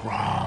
Crom.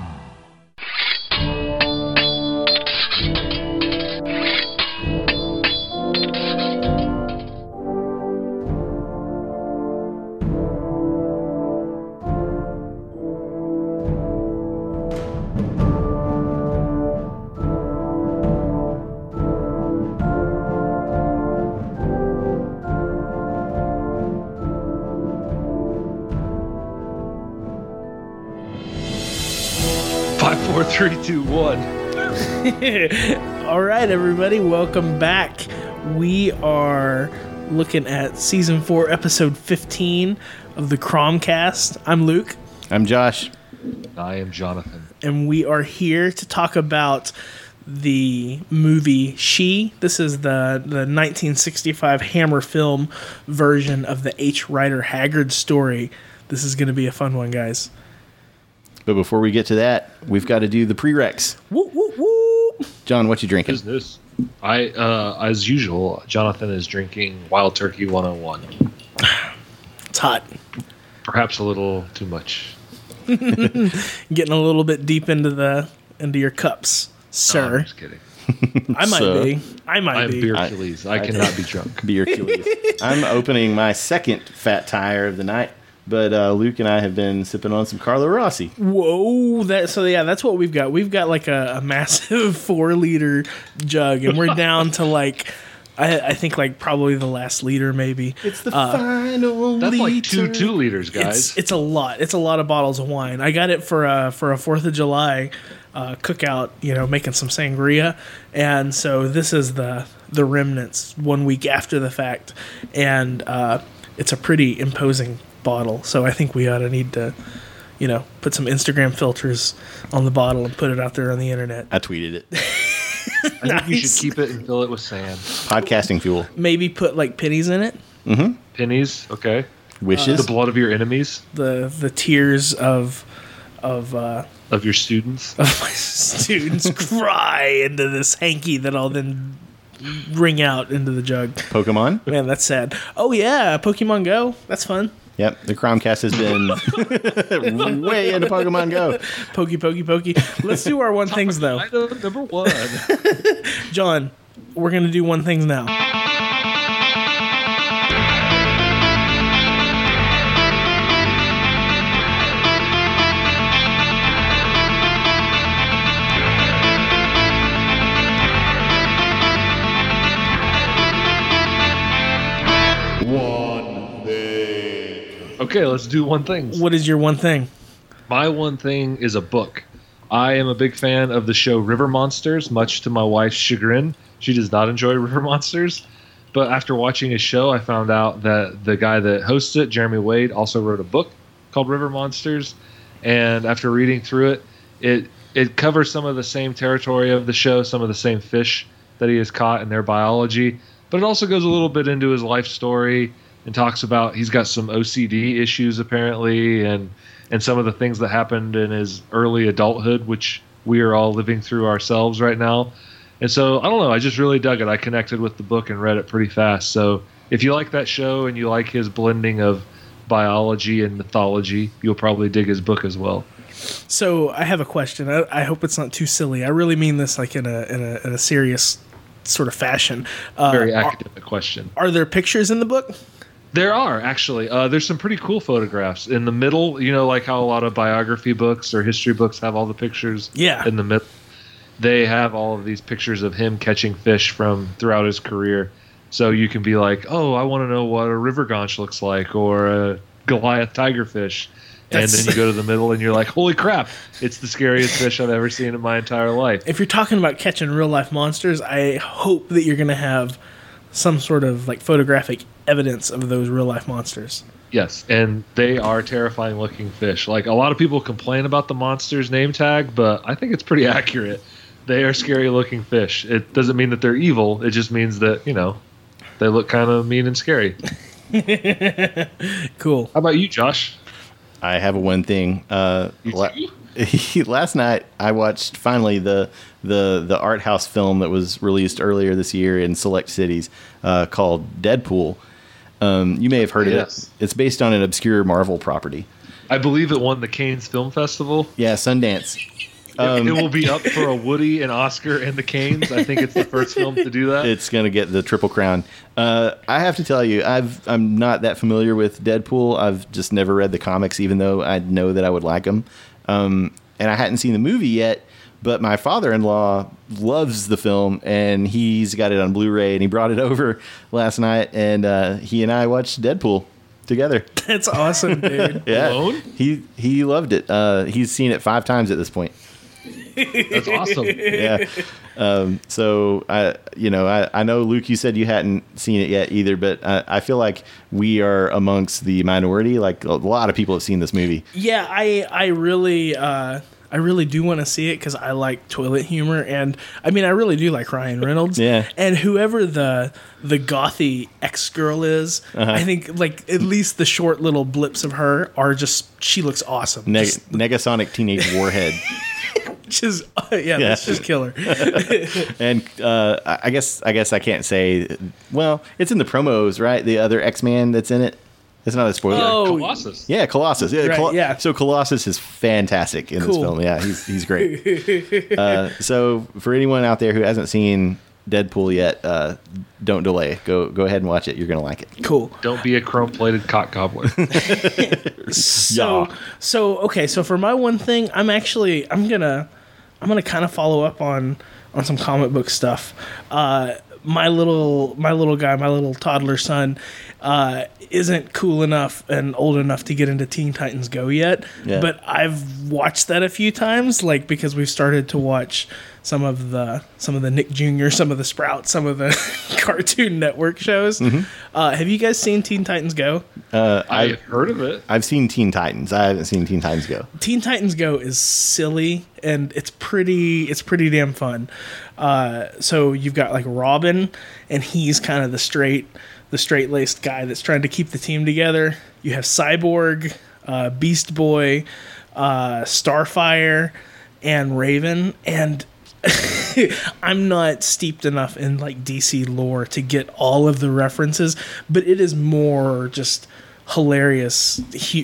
Three, two, one. All right, everybody, welcome back. We are looking at season four, episode 15 of the Cromcast. I'm Luke, I'm Josh. I am Jonathan. and we are here to talk about the movie She. This is the, the 1965 Hammer film version of the H. Rider Haggard story. This is going to be a fun one, guys. But before we get to that, we've got to do the prereqs. Woo, woo, woo. John, what you drinking? Business. I, uh, as usual, Jonathan is drinking Wild Turkey 101. It's hot. Perhaps a little too much. Getting a little bit deep into the into your cups, No, sir. I'm just kidding. I might So- be. I might I am be. beer I- Achilles. I, cannot be drunk. Beer Achilles. I'm opening my second fat tire of the night, but uh, Luke and I have been sipping on some Carlo Rossi. Whoa! That so yeah, that's what we've got. We've got like a, a massive four liter jug, and we're down to like. I, I think like probably the last liter maybe. It's the final That's like two two liters, guys. It's it's a lot. It's a lot of bottles of wine. I got it for a for a Fourth of July uh, cookout. You know, making some sangria, and so this is the the remnants one week after the fact, and uh, it's a pretty imposing bottle. So I think we ought to need to, you know, put some Instagram filters on the bottle and put it out there on the internet. I tweeted it. I think you should keep it and fill it with sand. Podcasting fuel. Maybe put like pennies in it. Pennies, okay. Wishes. The blood of your enemies, The the tears of of uh, of your students. of my students cry into this hanky that I'll then wring out into the jug. Pokemon. Man, that's sad. Oh yeah, Pokemon Go. That's fun. Yep, the Cromcast has been way into Pokemon Go. Pokey, pokey, pokey. Let's do our one things though. Item number one. John, we're gonna do one things now. Okay, let's do one thing. What is your one thing? My one thing is a book. I am a big fan of the show River Monsters, much to my wife's chagrin. She does not enjoy River Monsters. But after watching a show, I found out that the guy that hosts it, Jeremy Wade, also wrote a book called River Monsters. And after reading through it, it it covers some of the same territory of the show, some of the same fish that he has caught in their biology. But it also goes a little bit into his life story and talks about he's got some OCD issues apparently and and some of the things that happened in his early adulthood, which we are all living through ourselves right now. And so I don't know, I just really dug it. I connected with the book and read it pretty fast. So if you like that show and you like his blending of biology and mythology, you'll probably dig his book as well. So I have a question. I, I hope it's not too silly. I really mean this like in a in a, in a serious sort of fashion. Uh, Very are, academic question. are there pictures in the book? There are actually. Uh, there's some pretty cool photographs in the middle. You know, like how a lot of biography books or history books have all the pictures. Yeah. In the middle, they have all of these pictures of him catching fish from throughout his career. So you can be like, oh, I want to know what a river conch looks like or a Goliath tigerfish. And That's- then you go to the middle and you're like, holy crap, it's the scariest fish I've ever seen in my entire life. If you're talking about catching real life monsters, I hope that you're going to have some sort of like photographic evidence of those real life monsters. Yes, and they are terrifying looking fish. Like a lot of people complain about the monster's name tag, but I think it's pretty accurate. They are scary looking fish. It doesn't mean that they're evil. It just means that, you know, they look kind of mean and scary. Cool. How about you, Josh? I have a one thing. Uh, You la- too? last night I watched finally the the the art house film that was released earlier this year in select cities uh, called Deadpool. Um, you may have heard Yes. of it. It's based on an obscure Marvel property. I believe it won the Cannes Film Festival. Yeah, Sundance. it will be up for a Woody, and Oscar, and the Cannes. I think it's the first film to do that. It's gonna get the triple crown. Uh, I have to tell you, I've I'm not that familiar with Deadpool. I've just never read the comics, even though I know that I would like them. Um, and I hadn't seen the movie yet. But my father-in-law loves the film, and he's got it on Blu-ray, and he brought it over last night, and uh, he and I watched Deadpool together. That's awesome, dude. Yeah, Alone? he he loved it. Uh, he's seen it five times at this point. That's awesome. yeah. Um, so I, you know, I, I know Luke, you said you hadn't seen it yet either, but I, I feel like we are amongst the minority. Like a lot of people have seen this movie. Yeah, I I really uh, I really do want to see it because I like toilet humor, and I mean I really do like Ryan Reynolds. Yeah. and whoever the the gothy ex girl is, Uh-huh. I think like at least the short little blips of her are just she looks awesome. Neg- Just- Negasonic Teenage Warhead. just yeah, that's just killer. and uh, I I guess I guess I can't say. Well, it's in the promos, right? The other X Man that's in it. It's not a spoiler. Oh, Colossus. Yeah, Colossus. Yeah, Right, Col- yeah. So Colossus is fantastic in this film. Yeah, he's he's great. uh, so for anyone out there who hasn't seen Deadpool yet, uh, don't delay. Go go ahead and watch it. You're gonna like it. Cool. Don't be a chrome-plated cock gobbler. So Yeah. so okay, so for my one thing, I'm actually I'm gonna I'm gonna kind of follow up on on some comic book stuff. Uh, my little my little guy, my little toddler son, uh, isn't cool enough and old enough to get into Teen Titans Go yet. Yeah. But I've watched that a few times, like because we've started to watch some of the some of the Nick Jr., some of the Sprouts, some of the Cartoon Network shows. Uh, have you guys seen Teen Titans Go? Uh, I I've heard of it. I've seen Teen Titans. I haven't seen Teen Titans Go. Teen Titans Go is silly and it's pretty it's pretty damn fun. Uh, so you've got like Robin and he's kind of the straight the straight laced guy that's trying to keep the team together. You have Cyborg, uh, Beast Boy, uh, Starfire, and Raven and I'm not steeped enough in like DC lore to get all of the references, but it is more just hilarious.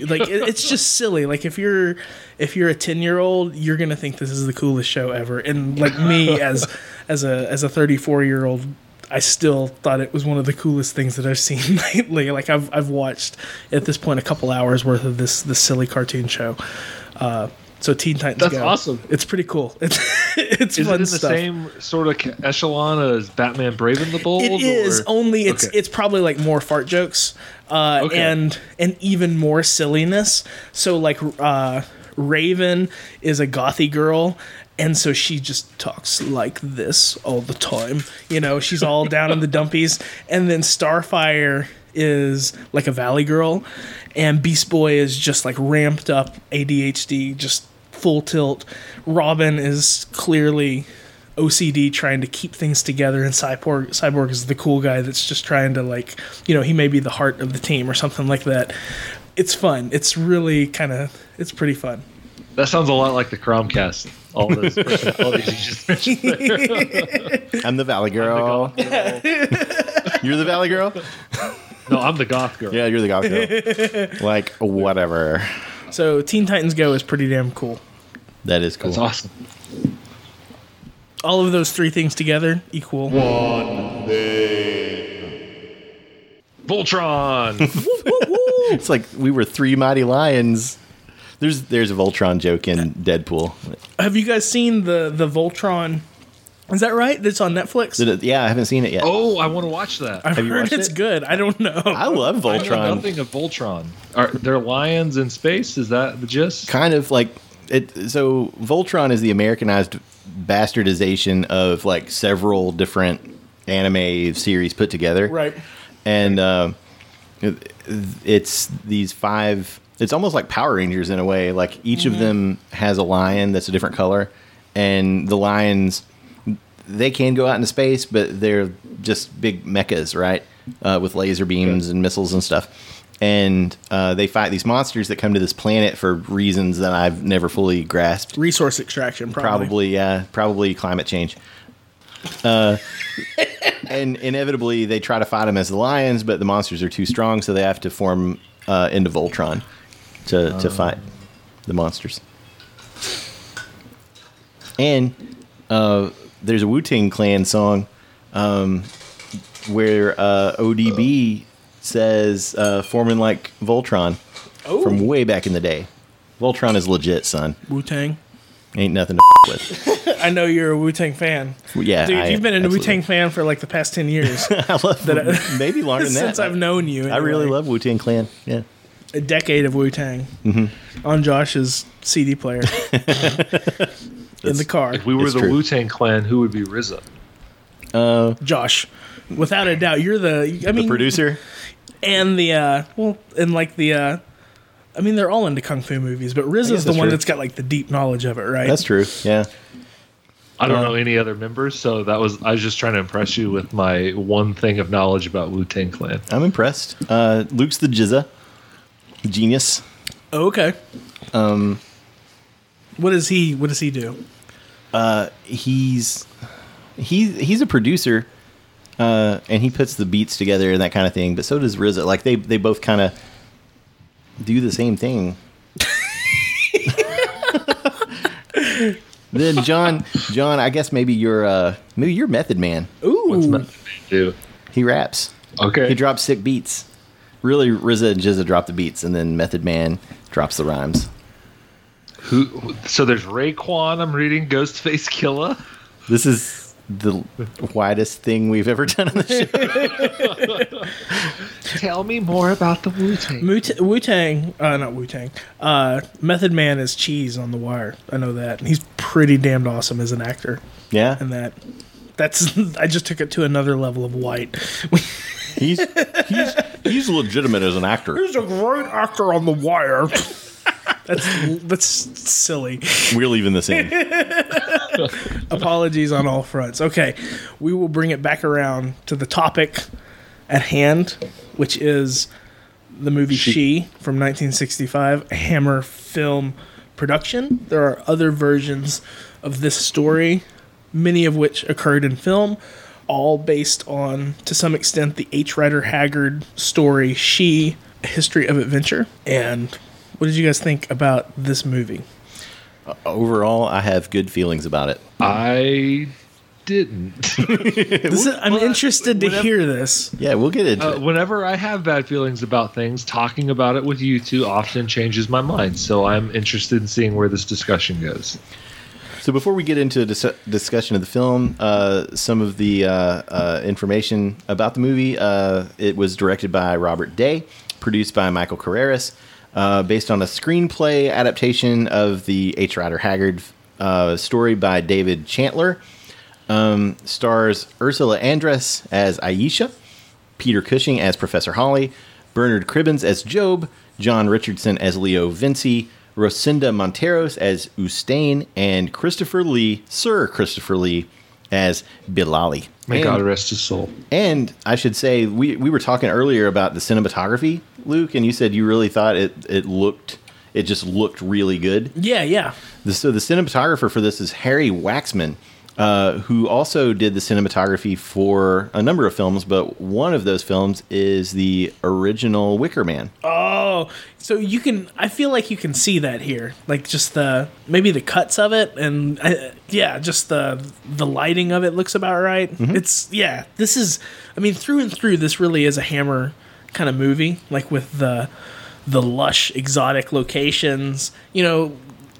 Like it, it's just silly. Like if you're if you're a 10 year old, you're gonna think this is the coolest show ever. And like me as as a as a 34 year old. I still thought it was one of the coolest things that I've seen lately. Like I've I've watched at this point a couple hours worth of this this silly cartoon show. Uh, so Teen Titans That's Go. awesome. It's pretty cool. It's it's Is fun it in the same sort of echelon as Batman Brave and the Bold? It is or- only it's Okay. it's probably like more fart jokes, uh, Okay. and and even more silliness. So like uh, Raven is a gothy girl. And so she just talks like this all the time. You know, she's all down in the dumpies. And then Starfire is like a valley girl. And Beast Boy is just like ramped up ADHD, just full tilt. Robin is clearly OCD trying to keep things together, and Cyborg Cyborg is the cool guy that's just trying to like, you know, he may be the heart of the team or something like that. It's fun. It's really kind of it's pretty fun. That sounds a lot like the Cromcast. All those personalities you just mentioned. I'm the Valley Girl. You're the Valley Girl. No, I'm the goth girl. Yeah, you're the Goth Girl. like whatever. So Teen Titans Go is pretty damn cool. That is cool. That's awesome. All of those three things together equal. One thing. Voltron. It's like we were three mighty lions. There's there's a Voltron joke in Deadpool. Have you guys seen the the Voltron? Is that right? That's on Netflix. It- yeah, I haven't seen it yet. oh, I want to watch that. I've have you heard watched it's it? good. I don't know. I love I know Voltron. nothing of Voltron. Are there lions in space? Is that the gist? kind of like it so Voltron is the Americanized bastardization of like several different anime series put together. right. And uh, it- it's these five it's almost like Power Rangers in a way. Like each of them has a lion that's a different color and the lions they can go out into space, but they're just big mechas, right? Uh, with laser beams and missiles and stuff. And uh, they fight these monsters that come to this planet for reasons that I've never fully grasped. Resource extraction, probably. Probably, yeah, probably climate change. Uh, and inevitably, they try to fight them as the lions, but the monsters are too strong, so they have to form uh, into Voltron. to to fight the monsters. And uh, there's a Wu Tang Clan song um, where uh, ODB says uh, "Foreman like Voltron" Oh. from way back in the day. Voltron is legit, son. Wu Tang. Ain't nothing to f- with. I know you're a Wu Tang fan. Yeah, Dude, I- you've been a Wu. Tang fan for like the past 10 years. I love That I- maybe longer than that. Since I've known you. I really love Wu Tang Clan. Yeah. a decade of Wu Tang Mm-hmm. on Josh's CD player in the car. If we were It's the true. Wu Tang Clan, who would be RZA? Uh, Josh, without a doubt, you're the. I the mean, producer. And the uh, well, and like the. uh I mean, they're all into kung fu movies, but RZA is the one true. that's got like the deep knowledge of it, right? That's true. Yeah. I don't know any other members, so that was I was just trying to impress you with my one thing of knowledge about Wu Tang Clan. I'm impressed. Uh, Luke's the GZA. Genius. Oh, okay. Um, what does he? What does he do? Uh, he's he he's a producer, uh, and he puts the beats together and that kind of thing. But so does RZA. Like they they both kind of do the same thing. then John John, I guess maybe you're uh, maybe you're Method Man. Ooh, What's Method Man do? He raps. Okay, He drops sick beats. Really, RZA and GZA drop the beats, and then Method Man drops the rhymes. who? who- So there's Raekwon. I'm reading Ghostface Killah. This is the widest thing we've ever done on the show. Tell me more about the Wu Tang. Wu Tang, uh, not Wu Tang. Uh, Method Man is cheese on the wire. I know that. And he's pretty damned awesome as an actor. Yeah, And that, that's. I just took it to another level of white. he's he's he's legitimate as an actor. He's a great actor on the wire. that's that's silly. We're leaving this in. Apologies on all fronts. Okay, we will bring it back around to the topic at hand, which is the movie She, from 1965, Hammer film production. There are other versions of this story, many of which occurred in film, all based on, to some extent, the H. Rider Haggard story She, A History of Adventure. And what did you guys think about this movie? Overall, I have good feelings about it. I didn't. This is, I'm Well, interested to whenever- hear this. Yeah, we'll get into Uh, it. whenever I have bad feelings about things, talking about it with you two often changes my mind. So I'm interested in seeing where this discussion goes. So before we get into a dis- discussion of the film, uh, some of the uh, uh, information about the movie. Uh, it was directed by Robert Day, produced by Michael Carreras, uh, based on a screenplay adaptation of the H. Rider Haggard uh, story by David Chantler. Um, stars Ursula Andress as Aisha, Peter Cushing as Professor Holly, Bernard Cribbins as Job, John Richardson as Leo Vinci, Rosenda Monteros as Ustane, and Christopher Lee, Sir Christopher Lee, as Billali. May and, God rest his soul. and I should say, we, we were talking earlier about the cinematography, Luke, and you said you really thought it, it looked, it just looked really good. Yeah, yeah. The, so the cinematographer for this is Harry Waxman, uh, who also did the cinematography for a number of films, but one of those films is the original Wicker Man. Oh, so you can. I feel like you can see that here, like just the maybe the cuts of it, and uh, yeah, just the the lighting of it looks about right. It's yeah. This is. I mean, through and through, this really is a Hammer kind of movie, like with the the lush, exotic locations. You know,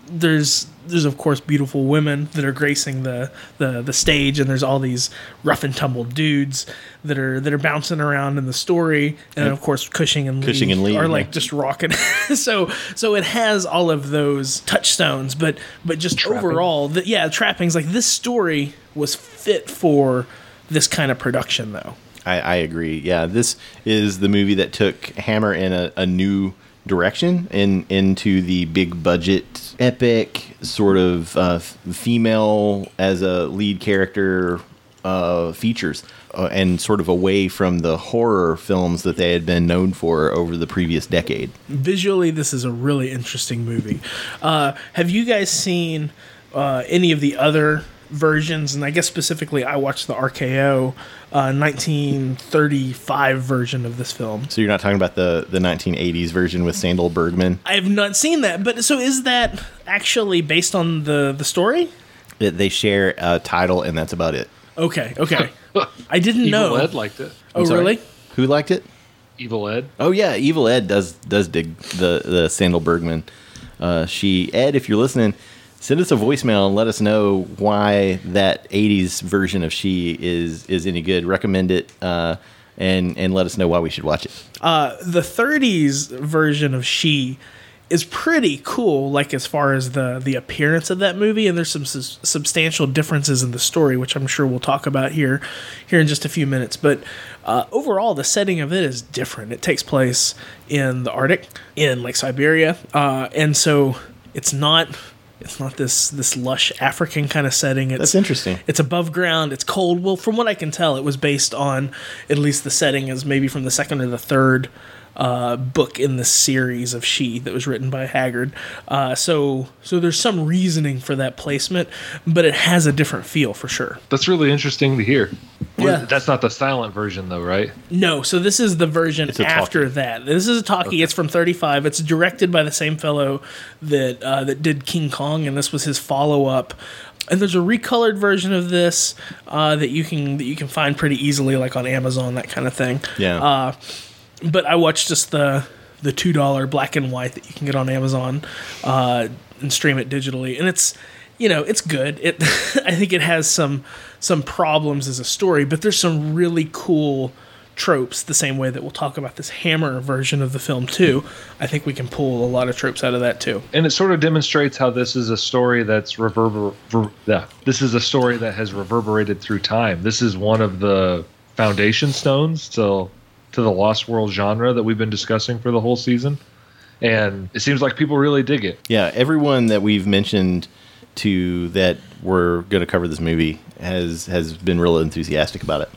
there's there's of course beautiful women that are gracing the, the the stage and there's all these rough and tumble dudes that are that are bouncing around in the story. And of course Cushing and Lee and Lee, are yeah. like just rocking. So so it has all of those touchstones but but just overall the, yeah trappings like this story was fit for this kind of production though I, I agree. Yeah, this is the movie that took Hammer in a, a new direction in into the big budget epic sort of uh, female as a lead character uh, features uh, and sort of away from the horror films that they had been known for over the previous decade. visually this is a really interesting movie uh, have you guys seen uh, any of the other versions, and I guess specifically I watched the RKO uh, 1935 version of this film. So you're not talking about the the 1980s version with Sandahl Bergman. I have not seen that, but so is that actually based on the the story? That they share a title and that's about it. Okay, okay. I didn't Evil know. Ed liked it. oh, Sorry? really? Who liked it? Evil Ed. Oh yeah, Evil Ed does does dig the the Sandahl Bergman. Uh, she Ed, if you're listening, send us a voicemail and let us know why that '80s version of She is is any good. Recommend it, uh, and and let us know why we should watch it. Uh, the 30s version of She is pretty cool, like as far as the the appearance of that movie, and there's some sus- substantial differences in the story, which I'm sure we'll talk about here here in just a few minutes. But uh, overall, the setting of it is different. It takes place in the Arctic, in like Siberia, uh, and so it's not it's not this this lush African kind of setting. It's That's interesting. it's above ground. It's cold. Well, from what I can tell, it was based on at least the setting is maybe from the second or the third uh, book in the series of She that was written by Haggard. Uh, so so there's some reasoning for that placement, but it has a different feel for sure. That's really interesting to hear. Yeah. That's not the silent version, though, right? No, so this is the version after talkie. that. This is a talkie. It's from 35. It's directed by the same fellow that uh, that did King Kong, and this was his follow up. And there's a recolored version of this uh, that you can that you can find pretty easily, like on Amazon, that kind of thing. Yeah. Uh, but I watched just the the two dollar black and white that you can get on Amazon uh, and stream it digitally, and it's you know it's good. It I think it has some some problems as a story, but there's some really cool tropes. The same way that we'll talk about this Hammer version of the film too. I think we can pull a lot of tropes out of that too. And it sort of demonstrates how this is a story that's reverber. Ver, yeah, this is a story that has reverberated through time. This is one of the foundation stones to to the Lost World genre that we've been discussing for the whole season. And it seems like people really dig it. Yeah, everyone that we've mentioned to that we're going to cover this movie has has been real enthusiastic about it.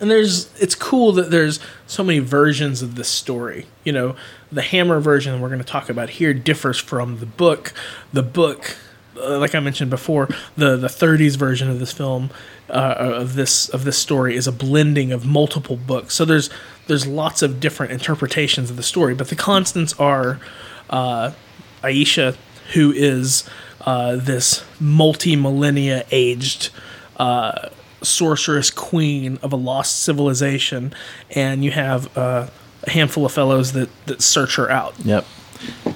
and there's it's cool that there's so many versions of this story you know the hammer version that we're going to talk about here differs from the book the book uh, like i mentioned before the the 30s version of this film uh, of this of this story is a blending of multiple books so there's there's lots of different interpretations of the story but the constants are uh, aisha who is uh, this multi-millennia aged uh, sorceress queen of a lost civilization, and you have uh, a handful of fellows that, that search her out. Yep.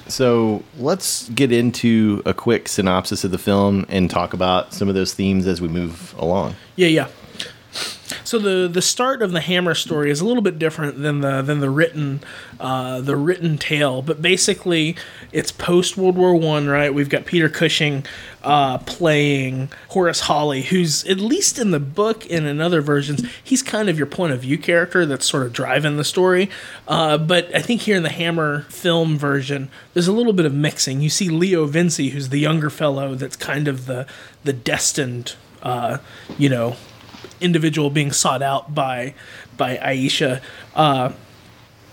So let's get into a quick synopsis of the film and talk about some of those themes as we move along. Yeah, yeah. So the the start of the Hammer story is a little bit different than the than the written uh, the written tale, but basically it's post World War One, right? We've got Peter Cushing uh, playing Horace Holly, who's at least in the book and in other versions, he's kind of your point of view character that's sort of driving the story. Uh, but I think here in the Hammer film version, there's a little bit of mixing. You see Leo Vinci, who's the younger fellow that's kind of the the destined, uh, you know, individual being sought out by by Aisha. Uh,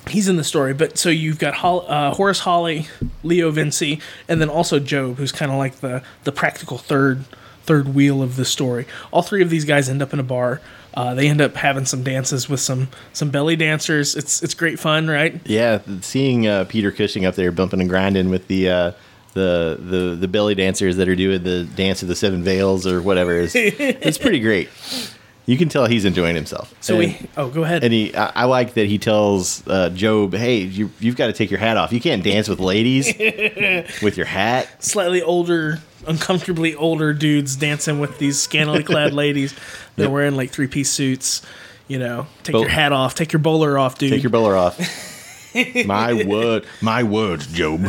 he's in the story, but so you've got Hol- uh, Horace Holly, Leo Vinci, and then also Job, who's kind of like the the practical third third wheel of the story. All three of these guys end up in a bar. Uh, they end up having some dances with some some belly dancers. It's it's great fun, right? Yeah, seeing uh, Peter Cushing up there bumping and grinding with the uh, the the the belly dancers that are doing the dance of the seven veils or whatever is it's pretty great. You can tell he's enjoying himself. So and, we oh go ahead. and he I, I like that he tells uh, Job, "Hey, you you've got to take your hat off. You can't dance with ladies with your hat." slightly older, uncomfortably older dudes dancing with these scantily clad ladies. They're Yep. wearing like three piece suits. You know, take Bo- your hat off, take your bowler off, dude. Take your bowler off. my word, my word, Job.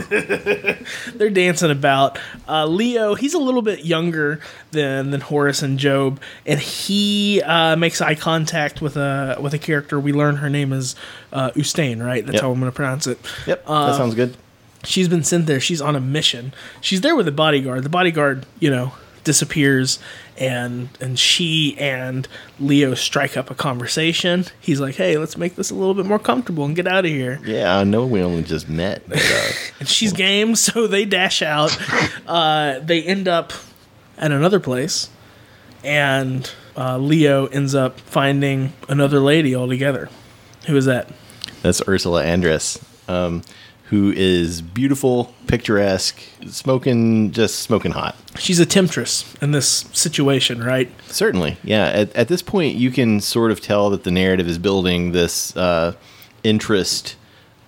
They're dancing about. Uh, Leo, he's a little bit younger than than Horace and Job, and he uh, makes eye contact with a with a character. We learn her name is uh, Ustane, right? That's Yep. how I'm going to pronounce it. Yep, Uh, that sounds good. she's been sent there. She's on a mission. She's there with a bodyguard. The bodyguard, you know, disappears, and and she and Leo strike up a conversation. He's like, "Hey, let's make this a little bit more comfortable and get out of here." Yeah, I know we only just met. But, uh, And she's game, so they dash out. Uh, they end up at another place, and uh, Leo ends up finding another lady altogether. Who is that? That's Ursula Andress, um, who is beautiful, picturesque, smoking, just smoking hot. She's a temptress in this situation, right? Certainly, yeah. At, at this point, you can sort of tell that the narrative is building this uh, interest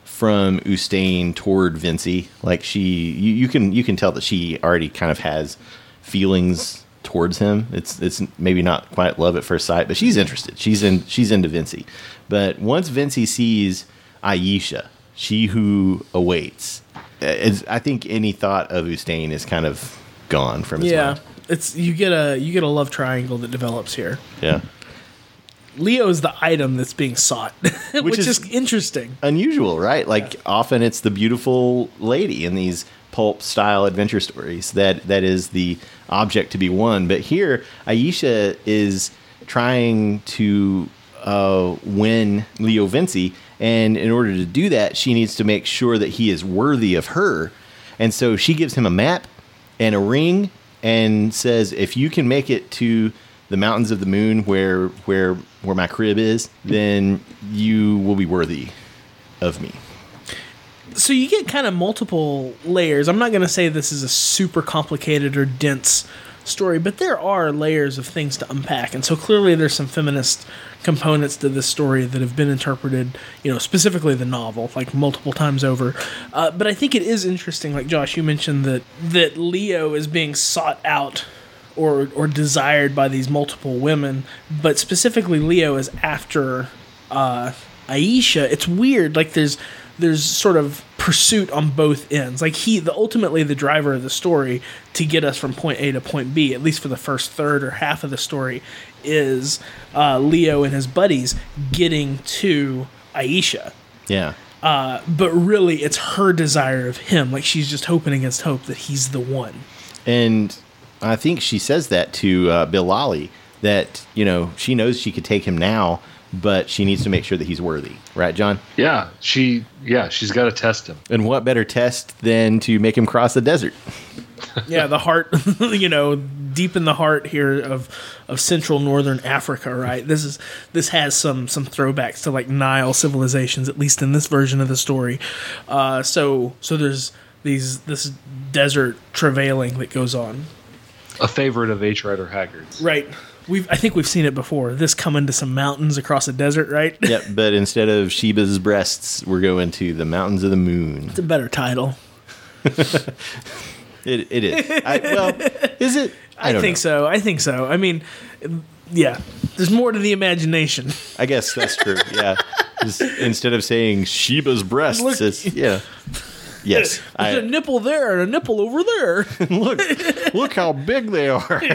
from Ustane toward Vincey. Like she, you, you can you can tell that she already kind of has feelings towards him. It's it's maybe not quite love at first sight, but she's interested. She's in she's into Vincey. But once Vincey sees Aisha, she who awaits, is, I think any thought of Ustane is kind of gone from his yeah. mind. It's you get a you get a love triangle that develops here. Yeah. Leo is the item that's being sought, which, is- is, interesting. unusual, right? Like often it's the beautiful lady in these pulp style adventure stories that that is the object to be won. But here, Aisha is trying to uh, win Leo Vinci, and in order to do that, she needs to make sure that he is worthy of her. And so she gives him a map and a ring and says, "If you can make it to the mountains of the moon where where where my crib is, then you will be worthy of me." so you get kind of multiple layers. I'm not going to say this is a super complicated or dense story, but there are layers of things to unpack. And so clearly there's some feminist components to this story that have been interpreted, you know, specifically the novel, like multiple times over. Uh, but I think it is interesting, like Josh, you mentioned that that Leo is being sought out or or desired by these multiple women, but specifically Leo is after uh, Aisha. It's weird. Like there's there's sort of pursuit on both ends. Like he, the ultimately the driver of the story to get us from point A to point B, at least for the first third or half of the story, is uh, Leo and his buddies getting to Aisha. Yeah. But really, it's her desire of him. Like she's just hoping against hope that he's the one. And I think she says that to uh, Billali that, you know, she knows she could take him now, but she needs to make sure that he's worthy. Right, John? Yeah, she yeah, she's got to test him. And what better test than to make him cross the desert? yeah, the heart, you know, deep in the heart here of of central northern Africa, right? This is this has some some throwbacks to like Nile civilizations, at least in this version of the story. Uh, so so there's these this desert travailing that goes on, A favorite of H. Rider Haggard's. right? We've I think we've seen it before. This coming to some mountains across a desert, right? yep, but instead of Sheba's breasts, we're going to the mountains of the moon. It's a better title. It, it is. I, well, is it? I, don't think know. so. I think so. I mean, yeah. There's more to the imagination. I guess that's true. Yeah. Just instead of saying Sheba's breasts, Look- it's yeah. Yes. There's a nipple there and a nipple over there. look, look how big they are.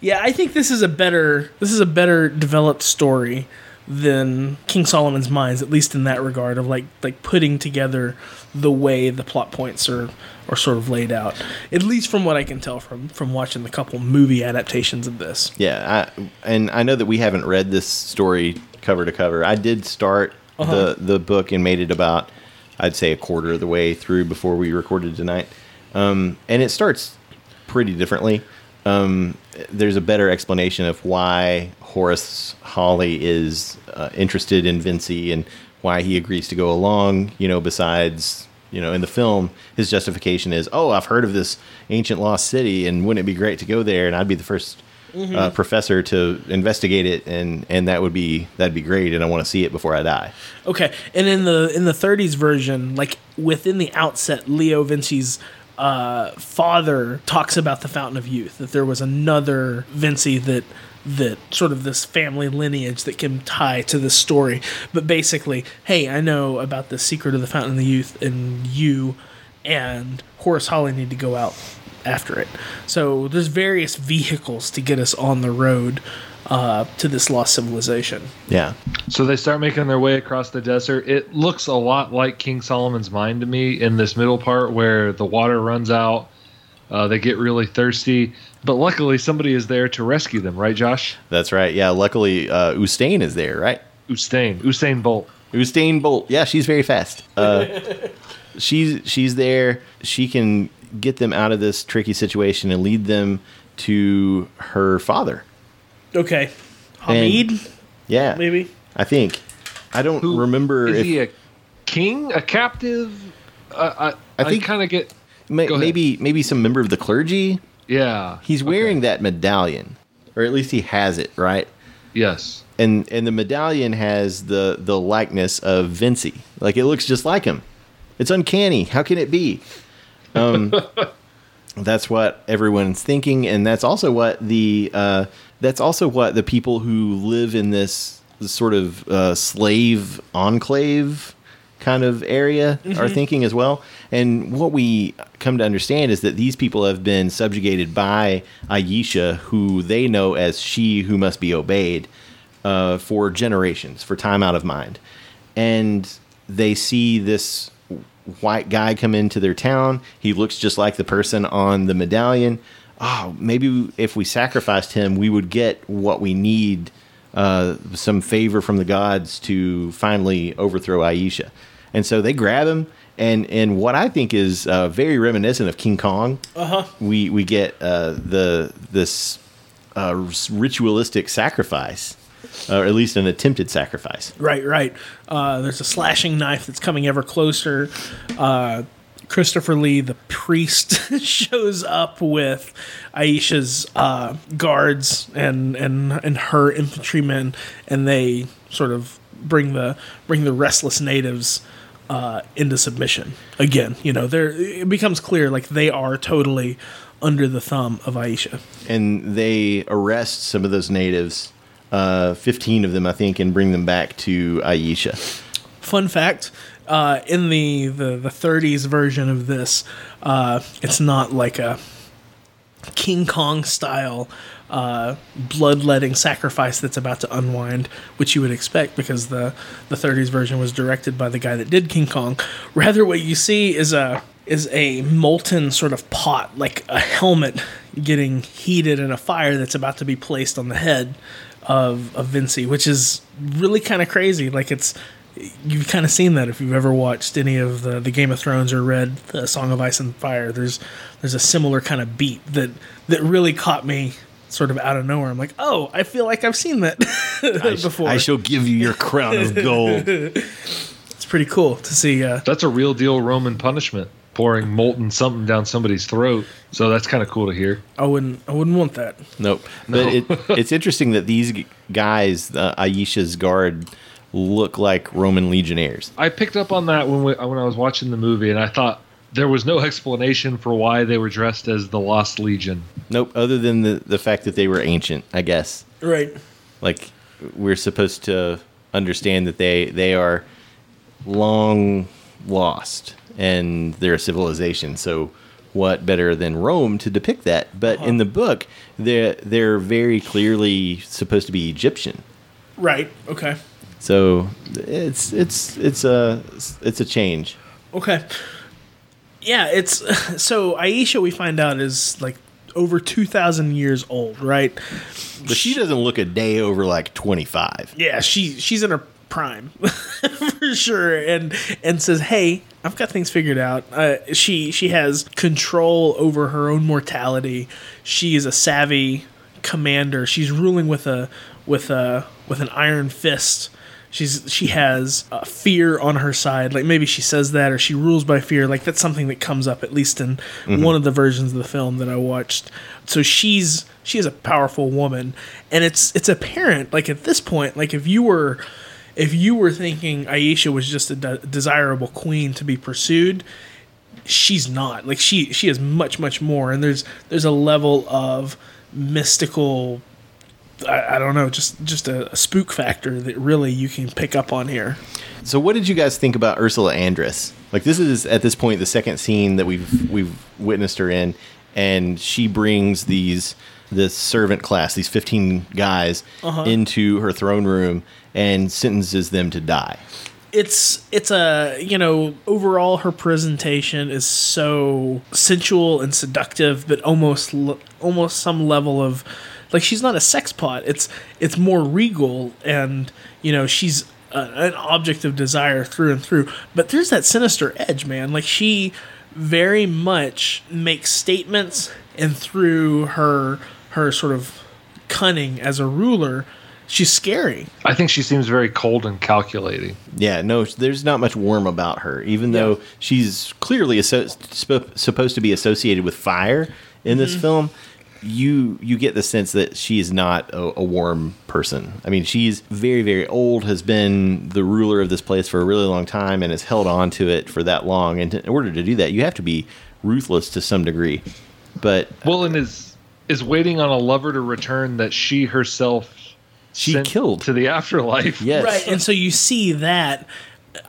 Yeah, I think this is a better this is a better developed story than King Solomon's Mines, at least in that regard of like like putting together the way the plot points are are sort of laid out. At least from what I can tell from from watching the couple movie adaptations of this. Yeah, I, and I know that we haven't read this story cover to cover. I did start Uh-huh. the the book and made it about, I'd say, a quarter of the way through before we recorded tonight. Um, and it starts pretty differently. Um, there's a better explanation of why Horace Holly is uh, interested in Vincey and why he agrees to go along. You know, besides you know, in the film, his justification is, "Oh, I've heard of this ancient lost city, and wouldn't it be great to go there? And I'd be the 1st uh, professor to investigate it, and and that would be that'd be great, and I want to see it before I die." Okay, and in the in the 30s version, like within the outset, Leo Vinci's uh, father talks about the Fountain of Youth. That there was another Vinci that that sort of this family lineage that can tie to this story. But basically, hey, I know about the secret of the Fountain of the Youth, and you and Horace Holly need to go out after it. So there's various vehicles to get us on the road uh, to this lost civilization. Yeah, So they start making their way across the desert. It looks a lot like King Solomon's Mine to me in this middle part where the water runs out. Uh, they get really thirsty, but luckily somebody is there to rescue them, right, Josh? that's right. Yeah, luckily uh, Ustane is there, right? Usain, Usain Bolt. Ustane Bolt. Yeah, she's very fast. Uh, she's she's there. She can get them out of this tricky situation and lead them to her father. Okay. Hamid, Yeah, maybe. I think. I don't Who- remember Is if he a king, a captive? Uh, I, I I think- kind of get. ma- maybe maybe some member of the clergy. Yeah, He's okay. wearing that medallion, or at least he has it, right? Yes. And and the medallion has the the likeness of Vinci. Like it looks just like him. It's uncanny. How can it be? Um, that's what everyone's thinking, and that's also what the uh, that's also what the people who live in this, this sort of uh, slave enclave kind of area are thinking as well. And what we come to understand is that these people have been subjugated by Aisha, who they know as she who must be obeyed, uh, for generations, for time out of mind. And they see this white guy come into their town. He looks just like the person on the medallion. Oh, maybe if we sacrificed him, we would get what we need uh, some favor from the gods to finally overthrow Aisha. And so they grab him, and and what I think is uh, very reminiscent of King Kong. Uh-huh. We we get uh, the this uh, ritualistic sacrifice, or at least an attempted sacrifice. Right, right. Uh, there's a slashing knife that's coming ever closer. Uh, Christopher Lee, the priest, shows up with Aisha's uh, guards and, and and her infantrymen, and they sort of bring the bring the restless natives uh, into submission again. You know, there it becomes clear like they are totally under the thumb of Aisha. and they arrest some of those natives, uh, 15 of them, I think, and bring them back to Aisha. Fun fact: uh, in the, the the 30s version of this, uh, it's not like a King Kong style uh, bloodletting sacrifice that's about to unwind, which you would expect because the the 30s version was directed by the guy that did King Kong. Rather, what you see is a is a molten sort of pot, like a helmet getting heated in a fire that's about to be placed on the head of of Vinci, which is really kind of crazy. Like it's you've kind of seen that if you've ever watched any of the, the Game of Thrones or read the Song of Ice and Fire. There's there's a similar kind of beat that that really caught me sort of out of nowhere. I'm like, oh, I feel like I've seen that before. I shall give you your crown of gold. it's pretty cool to see. Uh, That's a real deal Roman punishment, pouring molten something down somebody's throat. So that's kind of cool to hear. I wouldn't I wouldn't want that. Nope. But it, it's interesting that these guys, uh, Aisha's guard, look like Roman legionnaires. I picked up on that when we, when I was watching the movie, and I thought there was no explanation for why they were dressed as the Lost Legion. Nope. Other than the, the fact that they were ancient, I guess. Right. Like we're supposed to understand that they they are long lost and they're civilization. So what better than Rome to depict that? But uh-huh. in the book, they're they're very clearly supposed to be Egyptian. Right. Okay. So it's it's it's a it's a change. Okay. Yeah, it's so Aisha we find out is like over 2000 years old, right? But she doesn't look a day over like 25. Yeah, she she's in her prime for sure, and and says, "Hey, I've got things figured out." Uh, she she has control over her own mortality. She is a savvy commander. She's ruling with a with a with an iron fist. She's she has uh, fear on her side. Like maybe she says that, or she rules by fear. Like that's something that comes up at least in one of the versions of the film that I watched. So she's she is a powerful woman, and it's it's apparent. Like at this point, like if you were if you were thinking Aisha was just a de- desirable queen to be pursued, she's not. Like she she is much much more, and there's there's a level of mystical. I, I don't know, just just a, a spook factor that really you can pick up on here. So what did you guys think about Ursula Andress? Like this is at this point the second scene that we've we've witnessed her in and she brings these this servant class, these 15 guys uh-huh. into her throne room and sentences them to die. it's it's a you know overall her presentation is so sensual and seductive but almost almost some level of like she's not a sex pot it's it's more regal and you know she's a, an object of desire through and through. But there's that sinister edge man. Like she very much makes statements and through her her sort of cunning as a ruler, she's scary. I think she seems very cold and calculating. Yeah, no, there's not much warm about her, even though she's clearly asso- sp- supposed to be associated with fire in this mm-hmm. film. You you get the sense that she is not a, a warm person. I mean, she's very very old, has been the ruler of this place for a really long time, and has held on to it for that long. And in order to do that, you have to be ruthless to some degree. But Well, and is is waiting on a lover to return that she herself She sent killed. to the afterlife. yes, Right, and so you see that.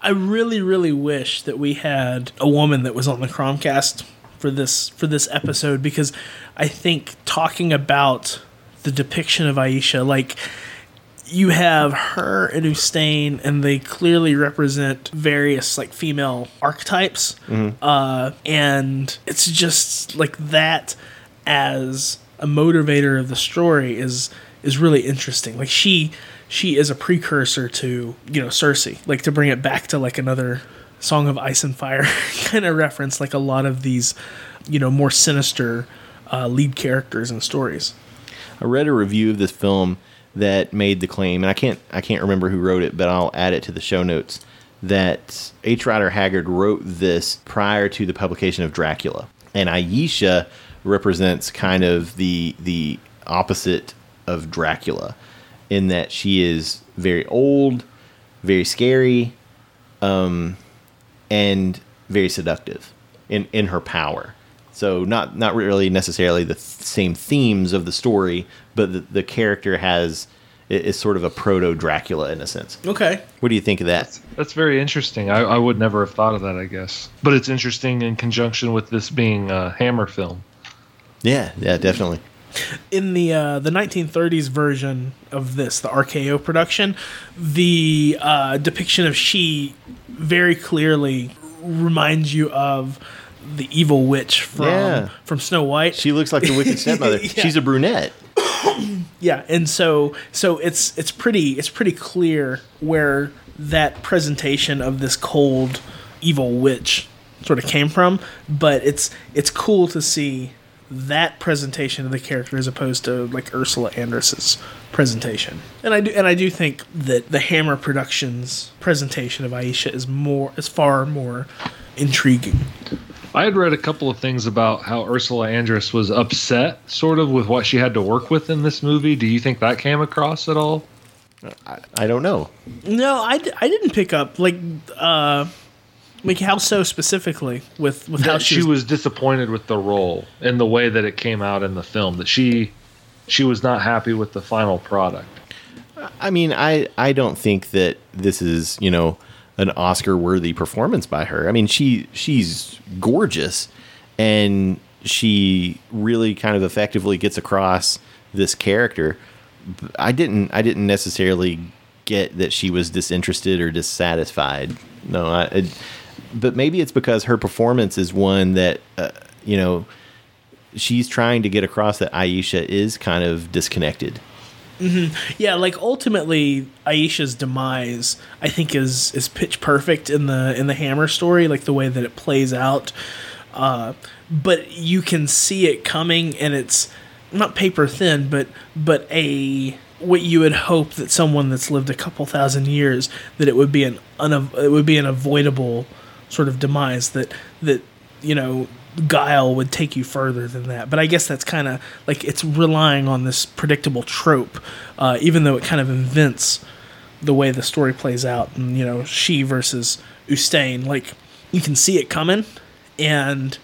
I really, really wish that we had a woman that was on the Cromcast for this for this episode because I think talking about the depiction of Aisha, like you have her and Ustane, and they clearly represent various like female archetypes, uh, and it's just like that as a motivator of the story is is really interesting. Like she she is a precursor to you know Cersei. Like to bring it back to like another Song of Ice and Fire kind of reference, like a lot of these you know more sinister uh, lead characters and stories. I read a review of this film that made the claim, and I can't I can't remember who wrote it, but I'll add it to the show notes. That H. Rider Haggard wrote this prior to the publication of Dracula, and Aisha represents kind of the the opposite of Dracula, in that she is very old, very scary, um, and very seductive in in her power. So not not really necessarily the th- same themes of the story, but the, the character has is sort of a proto Dracula in a sense. Okay. What do you think of that? That's very interesting. I, I would never have thought of that, I guess. But it's interesting in conjunction with this being a Hammer film. Yeah, yeah, definitely. in the uh, the 1930s version of this, the RKO production, the uh, depiction of she very clearly reminds you of the evil witch from Yeah. from Snow White. She looks like the wicked stepmother. Yeah. She's a brunette. yeah, and so so it's it's pretty it's pretty clear where that presentation of this cold evil witch sort of came from, but it's it's cool to see that presentation of the character as opposed to like Ursula Andress's presentation. And I do and I do think that the Hammer Productions presentation of Aisha is more is far more intriguing. I had read a couple of things about how Ursula Andress was upset, sort of, with what she had to work with in this movie. Do you think that came across at all? I don't know. No, I, I didn't pick up like uh like how so specifically with with how she, she was, was disappointed with the role and the way that it came out in the film. That she she was not happy with the final product. I mean, I I don't think that this is you know an Oscar worthy performance by her. I mean, she she's gorgeous, and she really kind of effectively gets across this character. B- I didn't I didn't necessarily get that she was disinterested or dissatisfied. No, I. It, but maybe it's because her performance is one that uh, you know she's trying to get across that Aisha is kind of disconnected. yeah like ultimately Aisha's demise I think is is pitch perfect in the in the Hammer story like the way that it plays out uh but you can see it coming and it's not paper thin but but a what you would hope that someone that's lived a couple thousand years that it would be an it would be an avoidable sort of demise that that you know guile would take you further than that but i guess that's kind of like it's relying on this predictable trope uh, even though it kind of invents the way the story plays out and you know she versus Ustane like you can see it coming and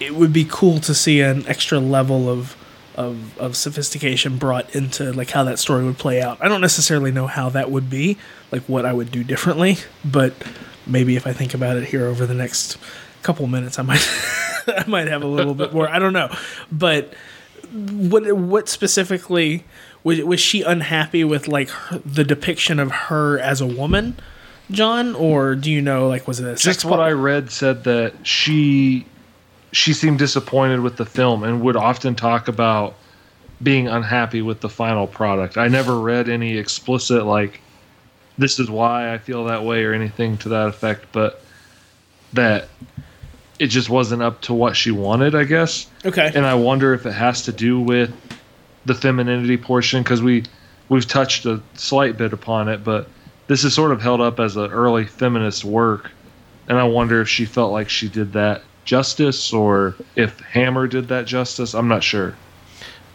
it would be cool to see an extra level of of, of sophistication brought into like how that story would play out. I don't necessarily know how that would be, like what I would do differently, but maybe if I think about it here over the next couple minutes, I might I might have a little bit more. I don't know, but what what specifically was was she unhappy with like her, the depiction of her as a woman, John, or do you know like was it a Just what po- I read said that she she seemed disappointed with the film and would often talk about being unhappy with the final product. I never read any explicit like this is why I feel that way or anything to that effect, but that it just wasn't up to what she wanted, I guess. Okay. And I wonder if it has to do with the femininity portion because we we've touched a slight bit upon it, but this is sort of held up as an early feminist work, and I wonder if she felt like she did that justice or if Hammer did that justice. I'm not sure.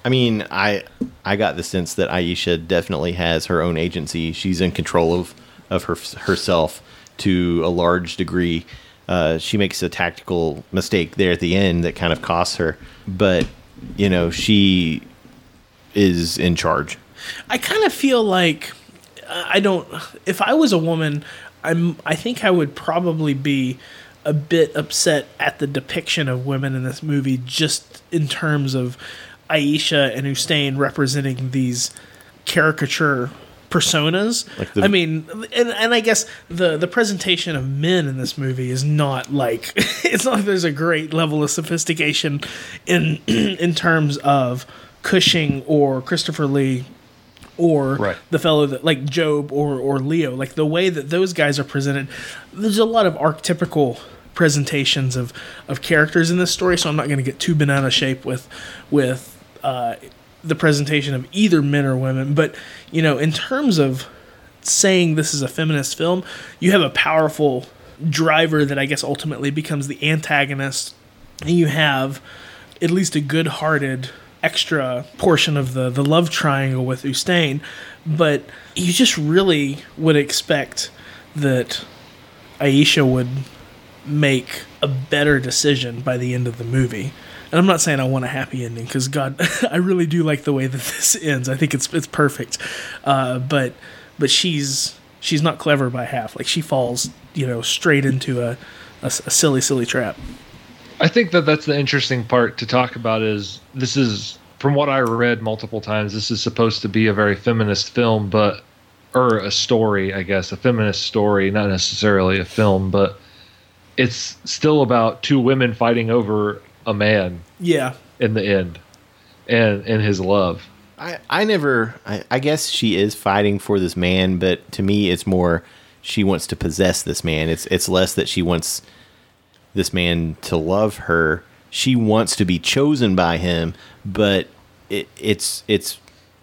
I mean, I I got the sense that Aisha definitely has her own agency. She's in control of of her herself to a large degree. Uh, she makes a tactical mistake there at the end that kind of costs her, but you know she is in charge. I kind of feel like I don't. If I was a woman, I'm. I think I would probably be a bit upset at the depiction of women in this movie, just in terms of Aisha and Ustane representing these caricature personas. Like the- I mean, and, and I guess the the presentation of men in this movie is not like it's not like there's a great level of sophistication in in terms of Cushing or Christopher Lee or Right. the fellow that like Job or or Leo, like the way that those guys are presented, there's a lot of archetypical presentations of of characters in this story. So I'm not going to get too banana shape with with uh, the presentation of either men or women. But you know, in terms of saying this is a feminist film, you have a powerful driver that I guess ultimately becomes the antagonist, and you have at least a good-hearted extra portion of the the love triangle with Ustane, but you just really would expect that Aisha would make a better decision by the end of the movie. And I'm not saying I want a happy ending because God, I really do like the way that this ends. I think it's it's perfect, uh, but but she's she's not clever by half. Like she falls, you know, straight into a a, a silly silly trap. I think that that's the interesting part to talk about is this is from what I read multiple times this is supposed to be a very feminist film but or a story I guess a feminist story not necessarily a film but it's still about two women fighting over a man Yeah, in the end and and his love I, I never I, I guess she is fighting for this man, but to me it's more she wants to possess this man. It's it's less that she wants this man to love her. She wants to be chosen by him, but it, it's it's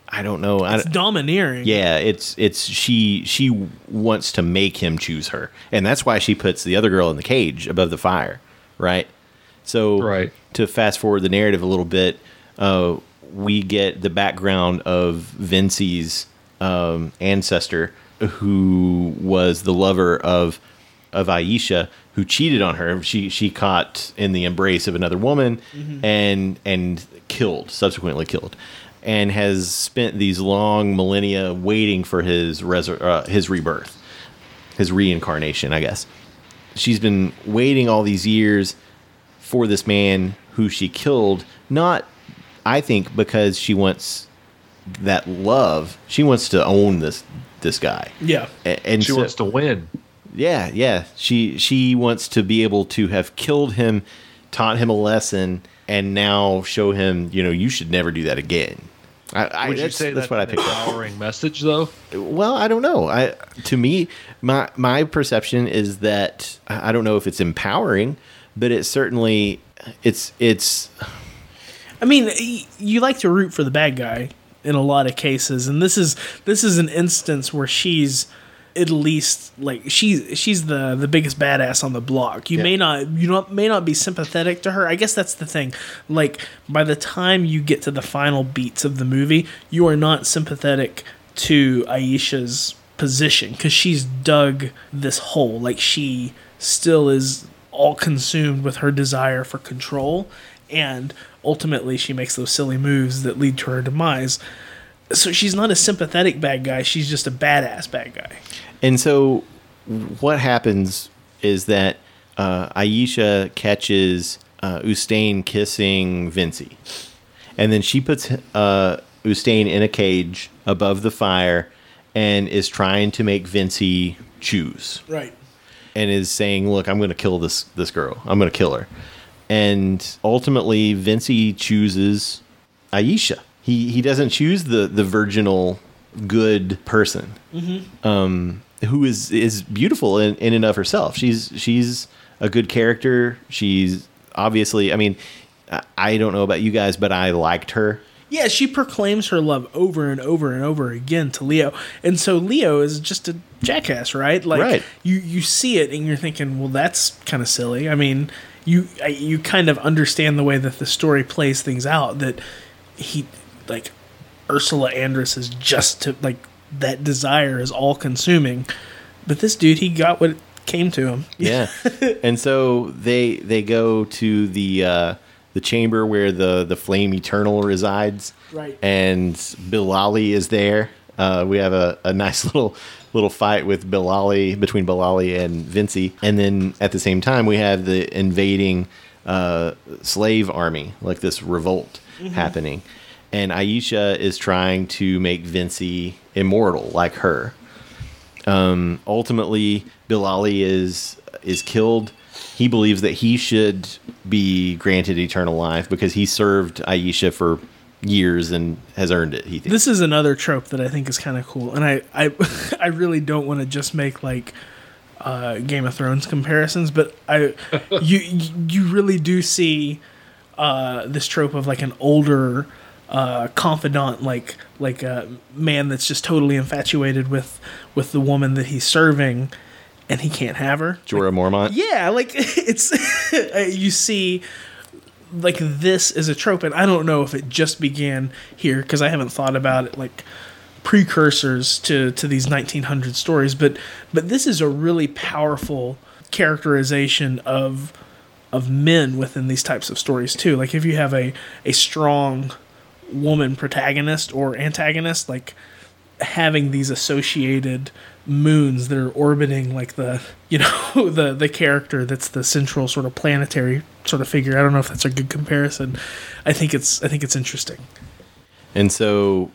I don't know. I, it's domineering. yeah, it's it's she she wants to make him choose her, and that's why she puts the other girl in the cage above the fire, right? So Right. to fast forward the narrative a little bit, uh, we get the background of Vincey's um, ancestor, who was the lover of of Aisha, who cheated on her. She she caught in the embrace of another woman, and and killed, subsequently killed, and has spent these long millennia waiting for his resur- uh, his rebirth, his reincarnation, I guess. She's been waiting all these years for this man who she killed, not I think because she wants that love. She wants to own this this guy. yeah. A- And she so- wants to win yeah, yeah. She she wants to be able to have killed him, taught him a lesson, and now show him, you know, you should never do that again. I, I, would you that's, say that's that's what I an picked up? empowering message though Well, I don't know. I to me, my my perception is that I I don't know if it's empowering, but it certainly it's it's I mean, you like to root for the bad guy in a lot of cases, and this is this is an instance where she's at least like she's she's the the biggest badass on the block. You Yeah. may not you not may not be sympathetic to her. I guess that's the thing. Like by the time you get to the final beats of the movie, you are not sympathetic to Aisha's position because she's dug this hole. Like she still is all consumed with her desire for control and ultimately she makes those silly moves that lead to her demise. So she's not a sympathetic bad guy, she's just a badass bad guy. And so, what happens is that uh, Aisha catches uh, Ustane kissing Vincey, and then she puts uh, Ustane in a cage above the fire, and is trying to make Vincey choose, Right. And is saying, "Look, I'm going to kill this this girl. I'm going to kill her." And ultimately, Vincey chooses Aisha. He he doesn't choose the the virginal good person um, who is is beautiful in, in and of herself. She's she's a good character. She's obviously, I mean, I don't know about you guys, but I liked her. Yeah, she proclaims her love over and over and over again to Leo. And so Leo is just a jackass, right? Like Right. you you see it and you're thinking, "Well, that's kind of silly." I mean, you I- you kind of understand the way that the story plays things out that he like Ursula Andress is just to like that desire is all consuming. But this dude, he got what came to him. Yeah. and so they they go to the uh the chamber where the the flame eternal resides. Right. And Billali is there. Uh we have a, a nice little little fight with Billali between Billali and Vincey. And then at the same time we have the invading uh slave army, like this revolt happening. And Aisha is trying to make Vincey immortal like her ultimately Billali is is killed. He believes that he should be granted eternal life because he served Aisha for years and has earned it. He thinks. This is another trope that I think is kind of cool, and I I, I really don't want to just make like uh, Game of Thrones comparisons, but I you you really do see uh, this trope of like an older uh, confidant, like like a man that's just totally infatuated with with the woman that he's serving, and he can't have her. Jorah Mormont. Yeah, like it's uh, you see like this is a trope and I don't know if it just began here cuz I haven't thought about it like precursors to to these 1900 stories but but this is a really powerful characterization of of men within these types of stories too like if you have a a strong woman protagonist or antagonist like having these associated moons that are orbiting like the you know the the character that's the central sort of planetary sort of figure i don't know if that's a good comparison i think it's i think it's interesting And so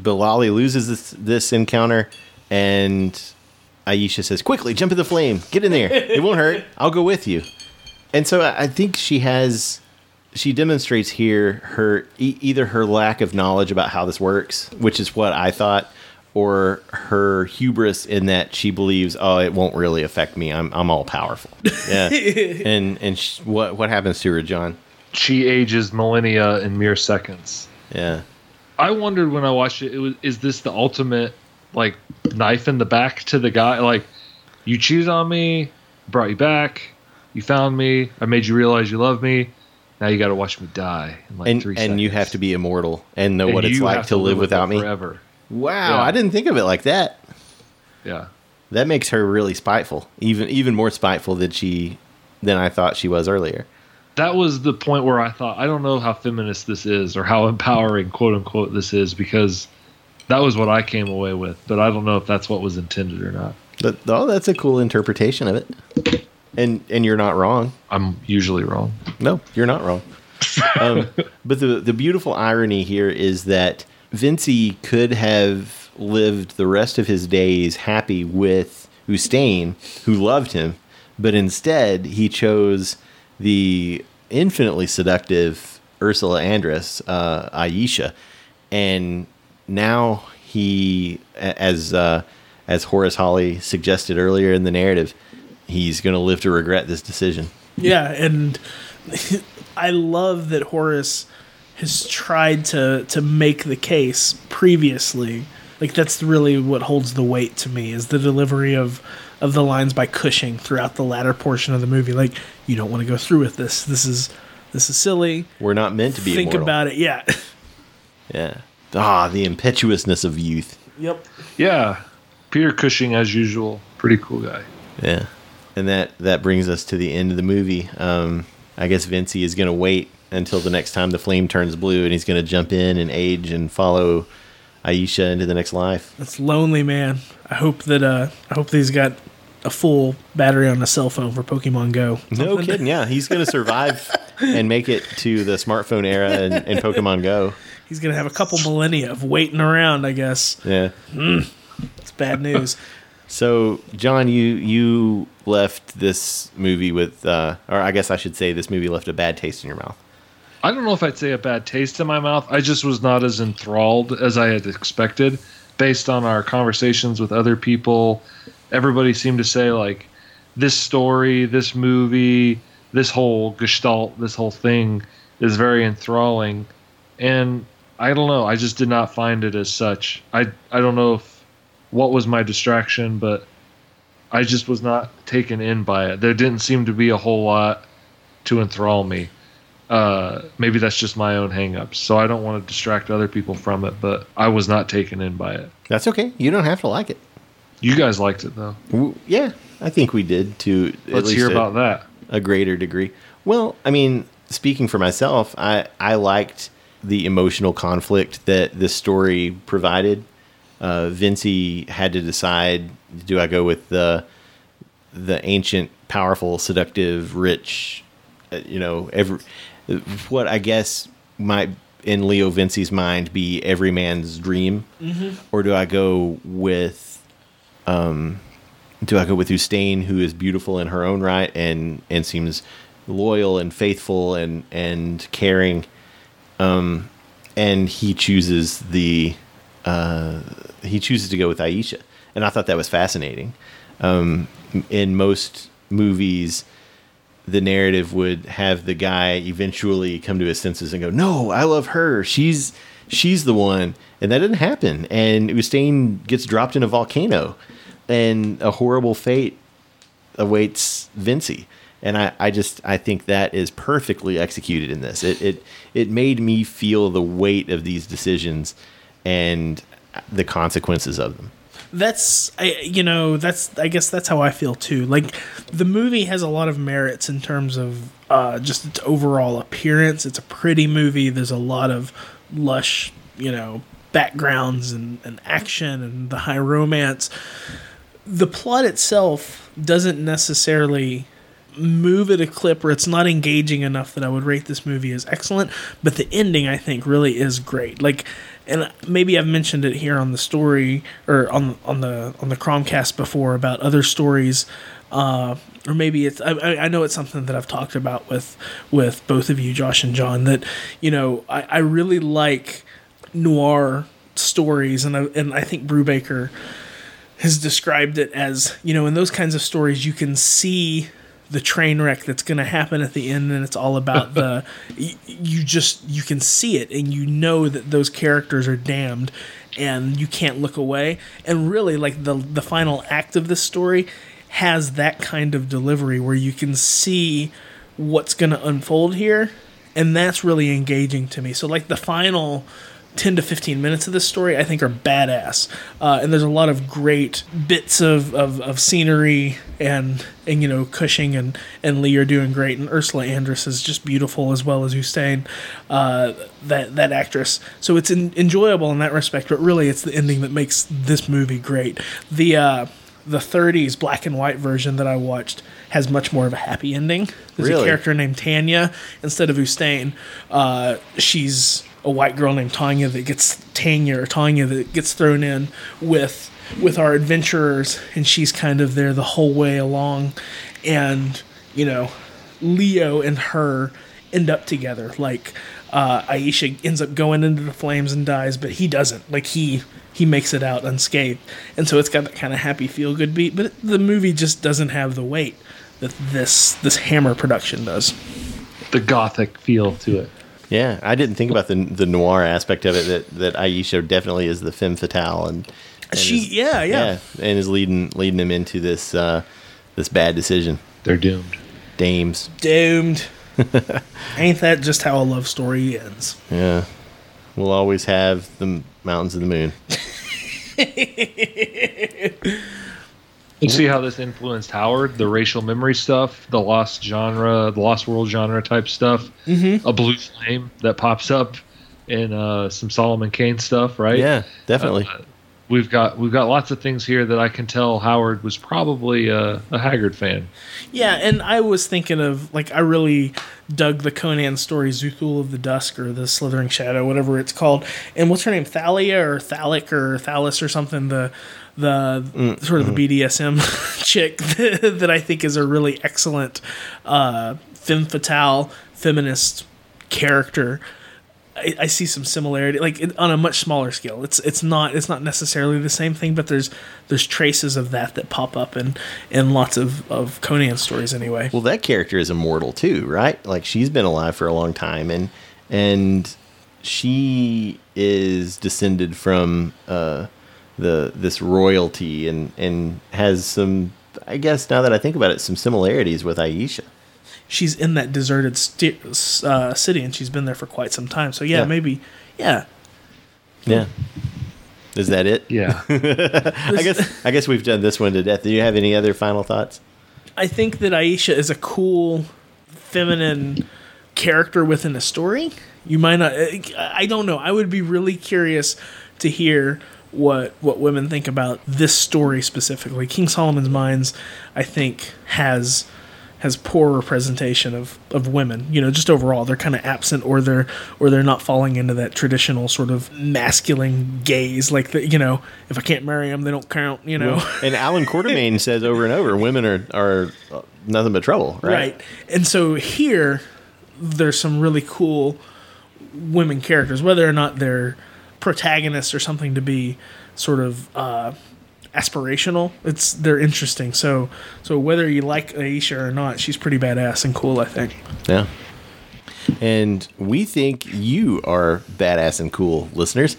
Billali loses this, this encounter, and Aisha says, "Quickly, jump in the flame. Get in there. It won't hurt. I'll go with you." And so I think she has, she demonstrates here her e- either her lack of knowledge about how this works, which is what I thought, or her hubris in that she believes, "Oh, it won't really affect me. I'm I'm all powerful." Yeah. and and sh- what what happens to her, John? She ages millennia in mere seconds. Yeah. I wondered when I watched it, it was is this the ultimate like knife in the back to the guy? Like, you cheated on me, brought you back, you found me, I made you realize you love me. Now you got to watch me die in like and three and you have to be immortal and know And what it's like have to live with without me. forever. Wow, Yeah. I didn't think of it like that. Yeah. That makes her really spiteful, even even more spiteful than she than I thought she was earlier. that was the point where I thought I don't know how feminist this is or how empowering quote unquote this is because that was what I came away with, but I don't know if that's what was intended or not. But oh, that's a cool interpretation of it. And and you're not wrong. I'm usually wrong. No, you're not wrong. um, but the the beautiful irony here is that Vincey could have lived the rest of his days happy with Ustane, who loved him, but instead he chose the infinitely seductive Ursula Andress, uh, Aisha, and now he, as uh, as Horace Holly suggested earlier in the narrative, he's going to live to regret this decision. yeah and i love that horace has tried to to make the case previously like that's really what holds the weight to me is the delivery of of the lines by cushing throughout the latter portion of the movie like you don't want to go through with this this is this is silly We're not meant to be think immortal. about it yeah Yeah. Ah, the impetuousness of youth. yep Yeah. Peter Cushing as usual. Pretty cool guy. Yeah. And that that brings us to the end of the movie. Um, I guess Vincey is going to wait until the next time the flame turns blue, and he's going to jump in and age and follow Aisha into the next life. That's lonely, man. I hope that uh, I hope that he's got a full battery on a cell phone for Pokemon Go. No kidding. Yeah, he's going to survive and make it to the smartphone era and, and Pokemon Go. He's gonna have a couple millennia of waiting around. I guess Yeah. it's bad news. So, John, you you left this movie with, uh, or I guess I should say, this movie left a bad taste in your mouth. I don't know if I'd say a bad taste in my mouth. I just was not as enthralled as I had expected based on our conversations with other people. Everybody seemed to say like this story, this movie, this whole gestalt, this whole thing is very enthralling, and I don't know. I just did not find it as such. I I don't know if what was my distraction, but I just was not taken in by it. There didn't seem to be a whole lot to enthrall me. Uh, maybe that's just my own hangups. So I don't want to distract other people from it, but I was not taken in by it. That's okay. You don't have to like it. You guys liked it though. Yeah, I think we did to Let's least hear a, about that. a greater degree. Well, I mean, speaking for myself, I I liked the emotional conflict that this story provided. Uh, Vincey had to decide: do I go with the the ancient, powerful, seductive, rich, uh, you know, every what I guess might in Leo Vincey's mind be every man's dream, or do I go with um, do I go with Ustane, who is beautiful in her own right and and seems loyal and faithful and and caring, um, and he chooses the uh, he chooses to go with Aisha, and I thought that was fascinating. Um, in most movies, the narrative would have the guy eventually come to his senses and go, "No, I love her. She's she's the one." And that didn't happen. And Ustane gets dropped in a volcano, and a horrible fate awaits Vincey. And I, I just I think that is perfectly executed in this. It it it made me feel the weight of these decisions and the consequences of them. That's I, you know that's i guess that's how i feel too. Like the movie has a lot of merits in terms of uh, just its overall appearance. It's a pretty movie. There's a lot of lush you know backgrounds and, and action and the high romance. The plot itself doesn't necessarily move at a clip where it's not engaging enough that I would rate this movie as excellent, but the ending I think really is great. Like and maybe I've mentioned it here on the story or on on the on the Cromcast before about other stories uh, or maybe it's I, I know it's something that I've talked about with with both of you Josh and John that you know I, I really like noir stories and I, and I think Brubaker has described it as you know in those kinds of stories you can see the train wreck that's going to happen at the end and it's all about the y- you just you can see it and you know that those characters are damned and you can't look away. And really like the the final act of this story has that kind of delivery where you can see what's going to unfold here and that's really engaging to me. So like the final 10 to 15 minutes of this story I think are badass. Uh, and there's a lot of great bits of, of, of scenery and and you know Cushing and, and Lee are doing great and Ursula Andress is just beautiful as well as Ustane, uh, that that actress. So it's in, enjoyable in that respect, but really it's the ending that makes this movie great. The uh, the 30s black and white version that I watched has much more of a happy ending. There's a character named Tanya instead of Ustane. Uh, she's a white girl named Tanya that gets Tanya or Tanya that gets thrown in with with our adventurers, and she's kind of there the whole way along. And you know, Leo and her end up together. Like uh, Aisha ends up going into the flames and dies, but he doesn't. Like he he makes it out unscathed, and so it's got that kind of happy feel good beat. But the movie just doesn't have the weight that this this Hammer production does. The gothic feel to it. Yeah, I didn't think about the the noir aspect of it. That that Aisha definitely is the femme fatale, and, and She is- yeah yeah. and is leading leading him into this uh, this bad decision. They're doomed. Dames, doomed. Ain't that just how a love story ends? yeah, we'll always have the mountains of the moon. You see how this influenced Howard, the racial memory stuff, the lost genre, the lost world genre type stuff, mm-hmm. a blue flame that pops up in uh, some Solomon Kane stuff, right? Yeah, definitely. Uh, we've got we've got lots of things here that I can tell Howard was probably uh, a Haggard fan. Yeah, and I was thinking of like I really dug the Conan story Xuthal of the Dusk or the Slithering Shadow, whatever it's called. And what's her name? Thalia or Thalic or Thalys or something. The the sort of the BDSM chick that I think is a really excellent uh, femme fatale feminist character. I, I see some similarity, like it, on a much smaller scale. It's it's not it's not necessarily the same thing, but there's there's traces of that that pop up in in lots of of Conan stories anyway. Well, that character is immortal too, right? Like she's been alive for a long time, and and she is descended from uh, the this royalty, and and has some. I guess now that I think about it, some similarities with Aisha. She's in that deserted sti- uh, city, and she's been there for quite some time. So yeah, Yeah. maybe yeah. Yeah. Is that it? Yeah. I guess I guess we've done this one to death. Do you have any other final thoughts? I think that Aisha is a cool, feminine character within a story. You might not. I don't know. I would be really curious to hear what what women think about this story specifically. King Solomon's Mines, I think, has has poor representation of, of women. You know, just overall, they're kind of absent, or they're or they're not falling into that traditional sort of masculine gaze. Like the, you know, if I can't marry them, they don't count. You know. And Alan Quatermain says over and over, women are are uh, nothing but trouble, right? Right. And so here, there's some really cool women characters, whether or not they're protagonists or something to be sort of uh, aspirational. It's they're interesting. So so whether you like Aisha or not, she's pretty badass and cool. I think. Yeah. And we think you are badass and cool, listeners.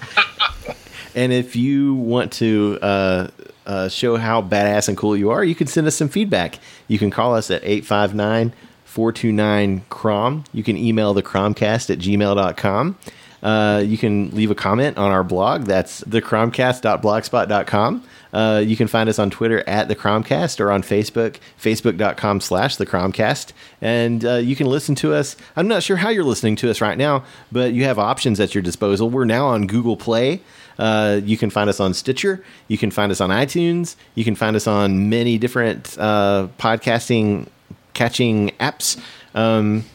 and if you want to uh, uh, show how badass and cool you are, you can send us some feedback. You can call us at 859 429 CROM. You can email the cromcast at gmail.com. Uh, you can leave a comment on our blog. That's thecromcast.blogspot.com. Uh, you can find us on Twitter at the Cromcast or on Facebook, facebook.com slash the Cromcast. And uh, you can listen to us. I'm not sure how you're listening to us right now, but you have options at your disposal. We're now on Google Play. Uh, you can find us on Stitcher. You can find us on iTunes. You can find us on many different uh, podcasting catching apps. Um,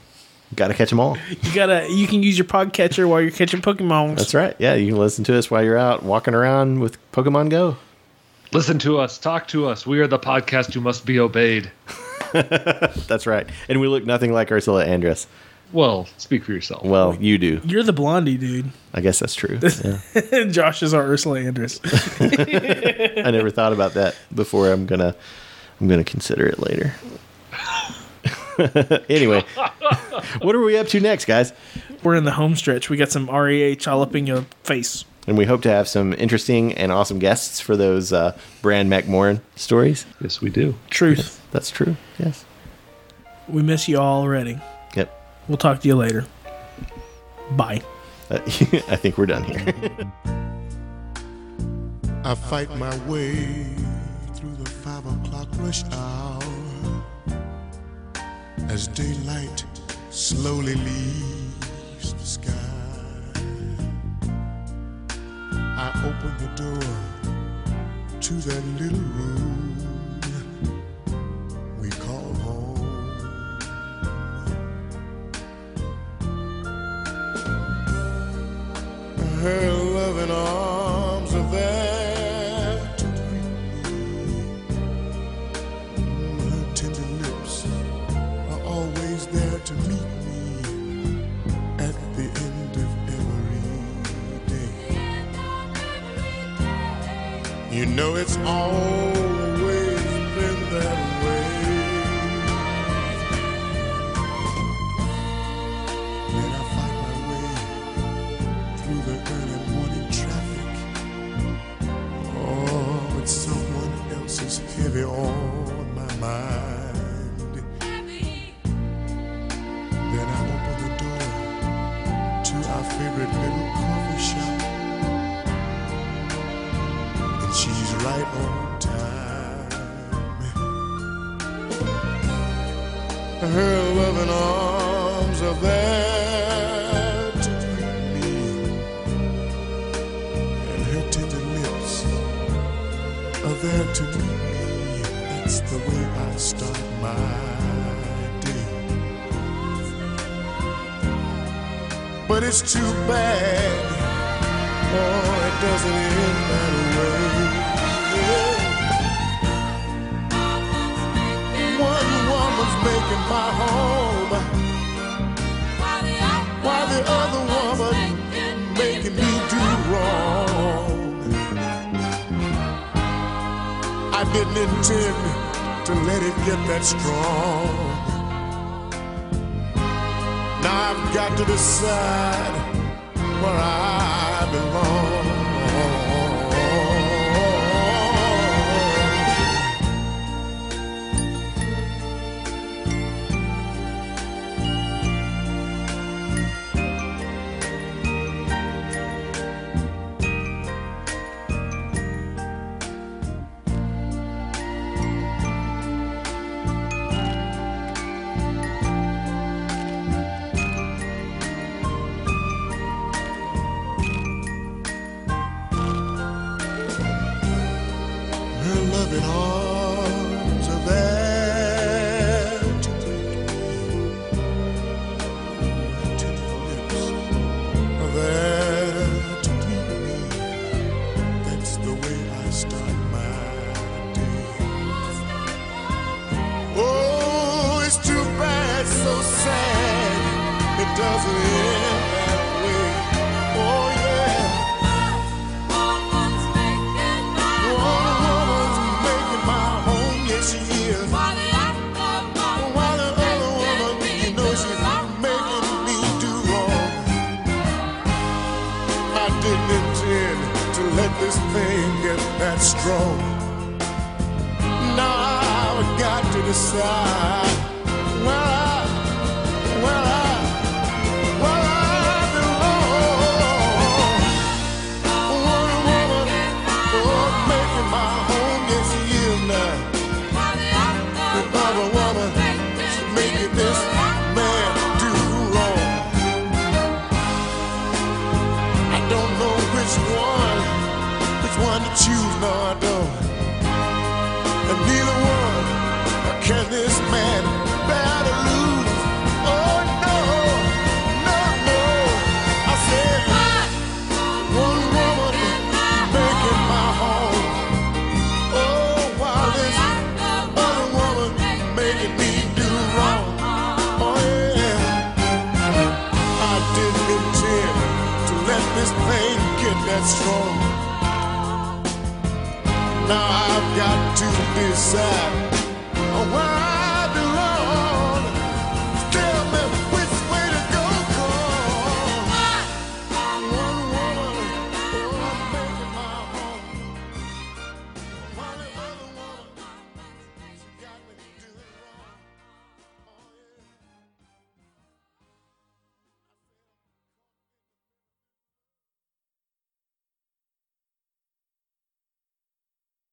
Got to catch them all. You gotta you can use your podcatcher while you're catching Pokemon. That's right. Yeah, you can listen to us while you're out walking around with Pokemon Go. Listen to us. Talk to us. We are the podcast who must be obeyed. That's right. And we look nothing like Ursula Andress. Well, speak for yourself. Well, you do. You're the blondie dude. I guess that's true. Yeah. Josh is our Ursula Andress. I never thought about that before. I'm gonna, I'm gonna consider it later. anyway, what are we up to next, guys? We're in the home stretch. We got some REA all in your face. And we hope to have some interesting and awesome guests for those uh, Bran Mak Morn stories. yes, we do. Truth. That's true. Yes. We miss you all already. Yep. We'll talk to you later. Bye. Uh, I think we're done here. I fight my way through the five o'clock rush hour as daylight slowly leaves the sky. I open the door to that little room we call home. Her know it's always been that way. Then I find my way through the early morning traffic. Oh, but someone else is heavy on Her loving arms are there to greet me and her tender lips are there to meet me. That's the way I start my day. But it's too bad, oh, it doesn't end that way. in my home while the other, while the other woman making me do wrong. I didn't intend to let it get that strong. Now I've got to decide where I belong. strong. Now I've got to decide. now I've got to decide.